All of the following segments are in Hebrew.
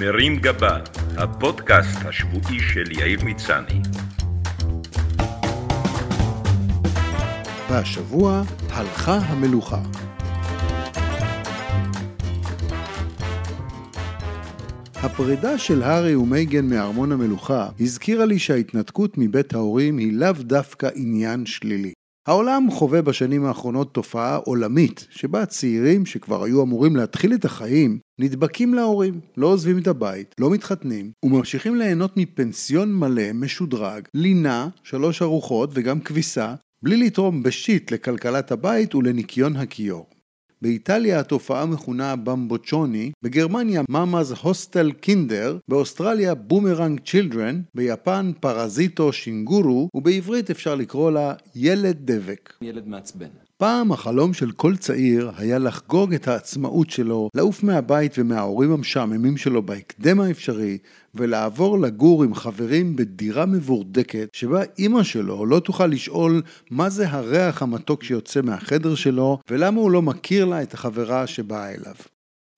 מרים גבה, הפודקאסט השבועי של יאיר מצני. והשבוע הלכה המלוכה. הפרידה של הארי ומייגן מארמון המלוכה הזכירה לי שההתנתקות מבית ההורים היא לאו דווקא עניין שלילי. העולם חווה בשנים האחרונות תופעה עולמית, שבה צעירים שכבר היו אמורים להתחיל את החיים, נדבקים להורים, לא עוזבים את הבית, לא מתחתנים, וממשיכים ליהנות מפנסיון מלא, משודרג, לינה, שלוש ארוחות וגם כביסה, בלי לתרום פשיט לכלכלת הבית ולניקיון הכיור. באיטליה התופעה מכונה bamboccioni, בגרמניה Mama's Hotel Kinder, באוסטרליה boomerang children, ביפן パラサイトシングル, ובעברית אפשר לקרוא לה ילד דבק. ילד מעצבן. פעם החלום של כל צעיר היה לחגוג את העצמאות שלו, לעוף מהבית ומההורים המשעממים שלו בהקדם האפשרי, ולעבור לגור עם חברים בדירה מבורדקת, שבה אימא שלו לא תוכל לשאול מה זה הריח המתוק שיוצא מהחדר שלו, ולמה הוא לא מכיר לה את החברה שבאה אליו.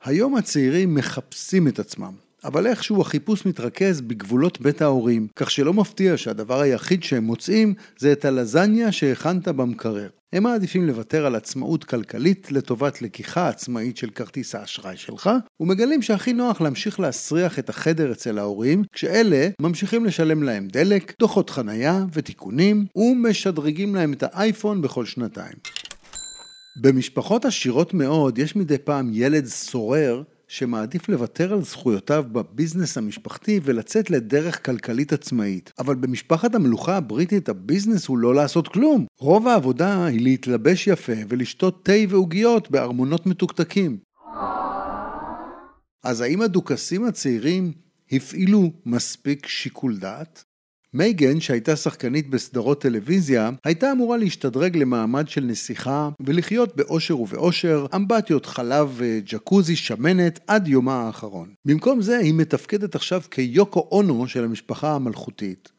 היום הצעירים מחפשים את עצמם. אבל איכשהו החיפוש מתרכז בגבולות בית ההורים, כך שלא מפתיע שהדבר היחיד שהם מוצאים זה את הלזניה שהכנת במקרר. הם מעדיפים לוותר על עצמאות כלכלית לטובת לקיחה עצמאית של כרטיס האשראי שלך, ומגלים שהכי נוח להמשיך להסריח את החדר אצל ההורים, כשאלה ממשיכים לשלם להם דלק, דוחות חנייה ותיקונים, ומשדרגים להם את האייפון בכל שנתיים. במשפחות עשירות מאוד יש מדי פעם ילד סורר שמעדיף לוותר על זכויותיו בביזנס המשפחתי ולצאת לדרך כלכלית עצמאית. אבל במשפחת המלוכה הבריטית הביזנס הוא לא לעשות כלום. רוב העבודה היא להתלבש יפה ולשתות תה ועוגיות בארמונות מתוקתקים. אז האם הדוכסים הצעירים הפעילו מספיק שיקול דעת? מייגן, שהייתה שחקנית בסדרות טלוויזיה, הייתה אמורה להשתדרג למעמד של נסיכה ולחיות באושר ובאושר, אמבטיות חלב וג'קוזי שמנת עד יומה האחרון. במקום זה היא מתפקדת עכשיו כיוקו אונו של המשפחה המלכותית.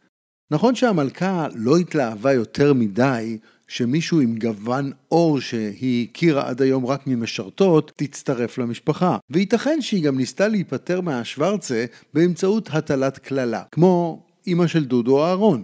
נכון שהמלכה לא התלהבה יותר מדי שמישהו עם גוון עור שהיא הכירה עד היום רק ממשרתות, תצטרף למשפחה. וייתכן שהיא גם ניסתה להיפטר מהשוורצה באמצעות הטלת קללה, כמו אמא של דודו אהרון.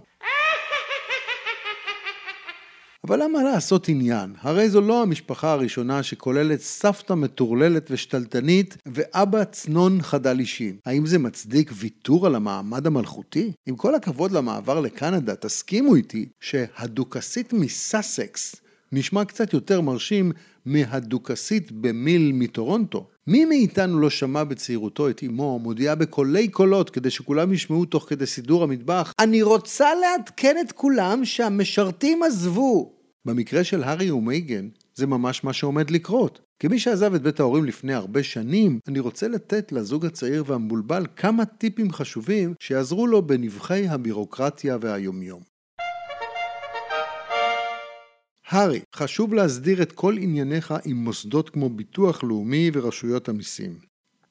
אבל למה לעשות עניין? הרי זו לא המשפחה הראשונה שכוללת סבתא מטורללת ושתלטנית ואבא צנון חדל אישים. האם זה מצדיק ויתור על המעמד המלכותי? עם כל הכבוד למעבר לקנדה, תסכימו איתי שהדוכסית מסאסקס נשמע קצת יותר מרשים מהדוכסית במיל מטורונטו. מי מאיתנו לא שמע בצעירותו את אמו מודיעה בקולי קולות כדי שכולם ישמעו תוך כדי סידור המטבח אני רוצה לעדכן את כולם שהמשרתים עזבו. במקרה של הארי ומייגן זה ממש מה שעומד לקרות. כמי שעזב את בית ההורים לפני הרבה שנים, אני רוצה לתת לזוג הצעיר והמבולבל כמה טיפים חשובים שיעזרו לו בנבחי הבירוקרטיה והיומיום. הארי, חשוב להסדיר את כל ענייניך עם מוסדות כמו ביטוח לאומי ורשויות המיסים.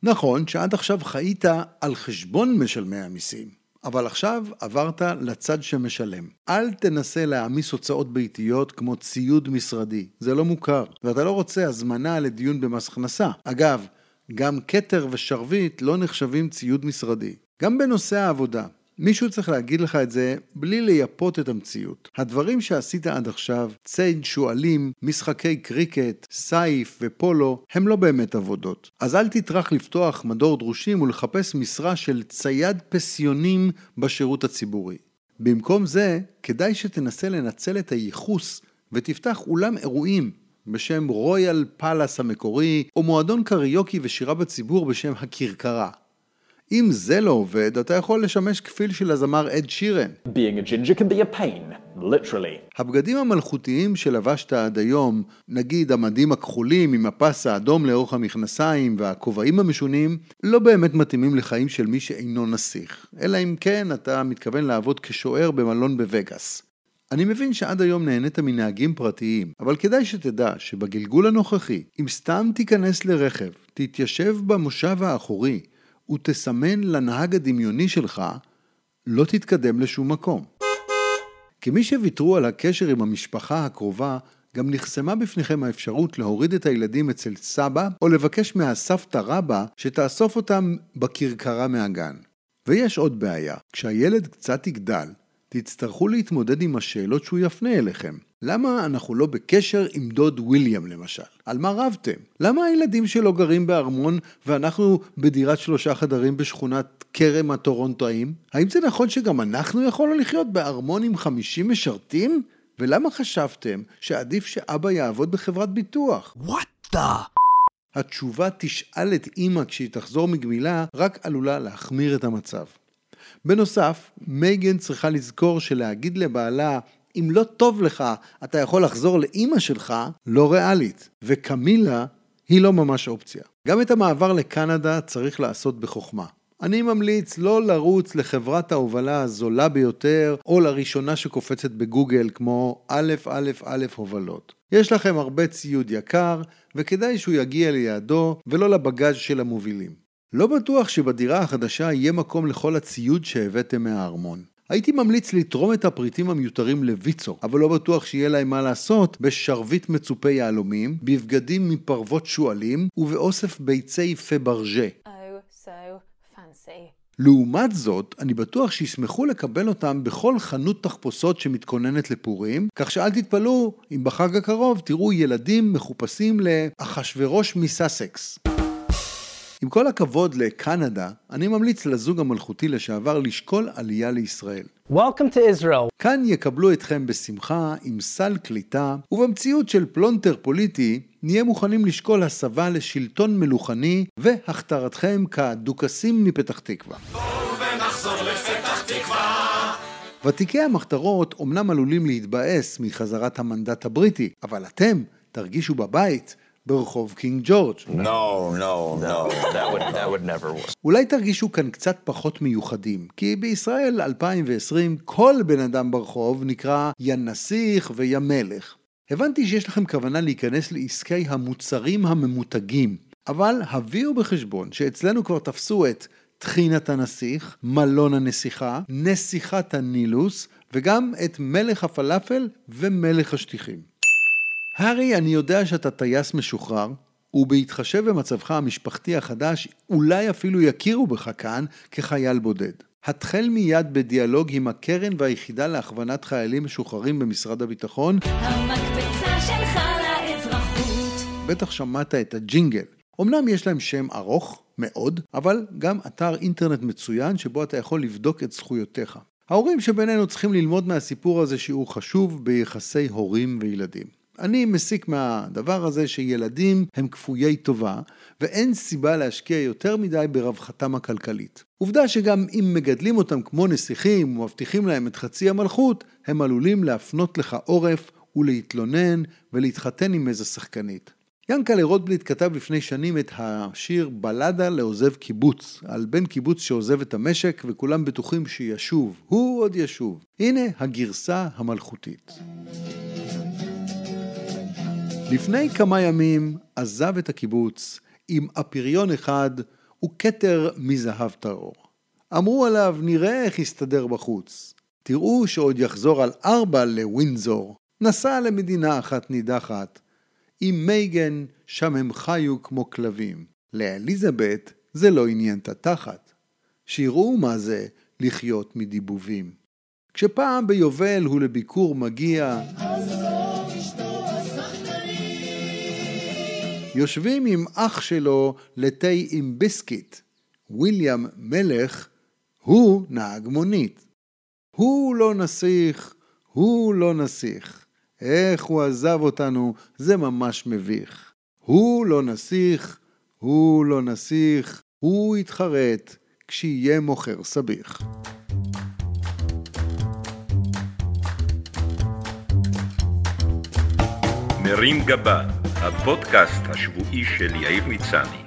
נכון שעד עכשיו חיית על חשבון משלמי המיסים, אבל עכשיו עברת לצד שמשלם. אל תנסה להעמיס הוצאות ביתיות כמו ציוד משרדי, זה לא מוכר, ואתה לא רוצה הזמנה לדיון במס הכנסה. אגב, גם כתר ושרביט לא נחשבים ציוד משרדי. גם בנושא העבודה, מישהו צריך להגיד לך את זה בלי לייפות את המציאות. הדברים שעשית עד עכשיו, ציד שועלים, משחקי קריקט, סייף ופולו, הם לא באמת עבודות. אז אל תטרח לפתוח מדור דרושים ולחפש משרה של צייד פסיונים בשירות הציבורי. במקום זה, כדאי שתנסה לנצל את הייחוס ותפתח אולם אירועים בשם רויאל פאלאס המקורי, או מועדון קריוקי ושירה בציבור בשם הכרכרה. אם זה לא עובד, אתה יכול לשמש כפיל של הזמר אד שירן. Being a ginger can be a pain, literally. הבגדים המלכותיים שלבשת עד היום, נגיד המדים הכחולים עם הפס האדום לאורך המכנסיים והכובעים המשונים, לא באמת מתאימים לחיים של מי שאינו נסיך. אלא אם כן אתה מתכוון לעבוד כשוער במלון בווגאס. אני מבין שעד היום נהנית מנהגים פרטיים, אבל כדאי שתדע שבגלגול הנוכחי, אם סתם תיכנס לרכב, תתיישב במושב האחורי, ותסמן לנהג הדמיוני שלך, לא תתקדם לשום מקום. כמי שוויתרו על הקשר עם המשפחה הקרובה, גם נחסמה בפניכם האפשרות להוריד את הילדים אצל סבא, או לבקש מהסבתא רבא שתאסוף אותם בכרכרה מהגן. ויש עוד בעיה, כשהילד קצת יגדל, תצטרכו להתמודד עם השאלות שהוא יפנה אליכם. למה אנחנו לא בקשר עם דוד וויליאם למשל? על מה רבתם? למה הילדים שלו גרים בארמון ואנחנו בדירת שלושה חדרים בשכונת כרם הטורונטאים? האם זה נכון שגם אנחנו יכולנו לחיות בארמון עם 50 משרתים? ולמה חשבתם שעדיף שאבא יעבוד בחברת ביטוח? What the? התשובה תשאל את אימא כשהיא תחזור מגמילה רק עלולה להחמיר את המצב. בנוסף, מייגן צריכה לזכור שלהגיד לבעלה אם לא טוב לך, אתה יכול לחזור לאימא שלך, לא ריאלית. וקמילה היא לא ממש אופציה. גם את המעבר לקנדה צריך לעשות בחוכמה. אני ממליץ לא לרוץ לחברת ההובלה הזולה ביותר, או לראשונה שקופצת בגוגל כמו א' א' א' הובלות. יש לכם הרבה ציוד יקר, וכדאי שהוא יגיע ליעדו, ולא לבגאז' של המובילים. לא בטוח שבדירה החדשה יהיה מקום לכל הציוד שהבאתם מהארמון. הייתי ממליץ לתרום את הפריטים המיותרים לויצו, אבל לא בטוח שיהיה להם מה לעשות בשרביט מצופי יהלומים, בבגדים מפרוות שועלים ובאוסף ביצי פברז'ה. Oh, so fancy. לעומת זאת, אני בטוח שישמחו לקבל אותם בכל חנות תחפושות שמתכוננת לפורים, כך שאל תתפלאו אם בחג הקרוב תראו ילדים מחופשים לאחשוורוש מסאסקס. עם כל הכבוד לקנדה, אני ממליץ לזוג המלכותי לשעבר לשקול עלייה לישראל. Welcome to Israel. כאן יקבלו אתכם בשמחה עם סל קליטה, ובמציאות של פלונטר פוליטי, נהיה מוכנים לשקול הסבה לשלטון מלוכני והכתרתכם כדוכסים מפתח תקווה. ותיקי המחתרות אומנם עלולים להתבאס מחזרת המנדט הבריטי, אבל אתם תרגישו בבית ברחוב קינג ג'ורג'. No, no, no. That would that would never work. אולי תרגישו כאן קצת פחות מיוחדים, כי בישראל 2020 כל בן אדם ברחוב נקרא יא נסיך ויא מלך. הבנתי שיש לכם כוונה להיכנס לעסקי המוצרים הממותגים, אבל הביאו בחשבון שאצלנו כבר תפסו את טחינת הנסיך, מלון הנסיכה, נסיכת הנילוס, וגם את מלך הפלאפל ומלך השטיחים. הארי, אני יודע שאתה טייס משוחרר, ובהתחשב במצבך המשפחתי החדש, אולי אפילו יכירו בך כאן כחייל בודד. התחל מיד בדיאלוג עם הקרן והיחידה להכוונת חיילים משוחררים במשרד הביטחון, המקפצה שלך לאזרחות. בטח שמעת את הג'ינגל. אמנם יש להם שם ארוך מאוד, אבל גם אתר אינטרנט מצוין שבו אתה יכול לבדוק את זכויותיך. ההורים שבינינו צריכים ללמוד מהסיפור הזה שיעור חשוב ביחסי הורים וילדים. אני מסיק מהדבר הזה שילדים הם כפויי טובה, ואין סיבה להשקיע יותר מדי ברווחתם הכלכלית. עובדה שגם אם מגדלים אותם כמו נסיכים ומבטיחים להם את חצי המלכות, הם עלולים להפנות לך עורף ולהתלונן ולהתחתן עם איזה שחקנית. ינקלה רוטבליט כתב לפני שנים את השיר בלדה לעוזב קיבוץ, על בן קיבוץ שעוזב את המשק וכולם בטוחים שישוב, הוא עוד ישוב. הנה הגרסה המלכותית. לפני כמה ימים עזב את הקיבוץ עם אפריון אחד וכתר מזהב טהור. אמרו עליו, נראה איך יסתדר בחוץ. תראו שעוד יחזור על ארבע לווינזור. נסע למדינה אחת נידחת. עם מייגן, שם הם חיו כמו כלבים. לאליזבת זה לא עניין את התחת. שיראו מה זה לחיות מדיבובים. כשפעם ביובל הוא לביקור מגיע, יושבים עם אח שלו לתה עם ביסקיט. ויליאם מלך הוא נהג מונית. הוא לא נסיך, הוא לא נסיך. איך הוא עזב אותנו, זה ממש מביך. הוא לא נסיך, הוא לא נסיך, הוא יתחרט כשיהיה מוכר סביח. מרים גבה, הפודקאסט השבועי של יאיר מצני.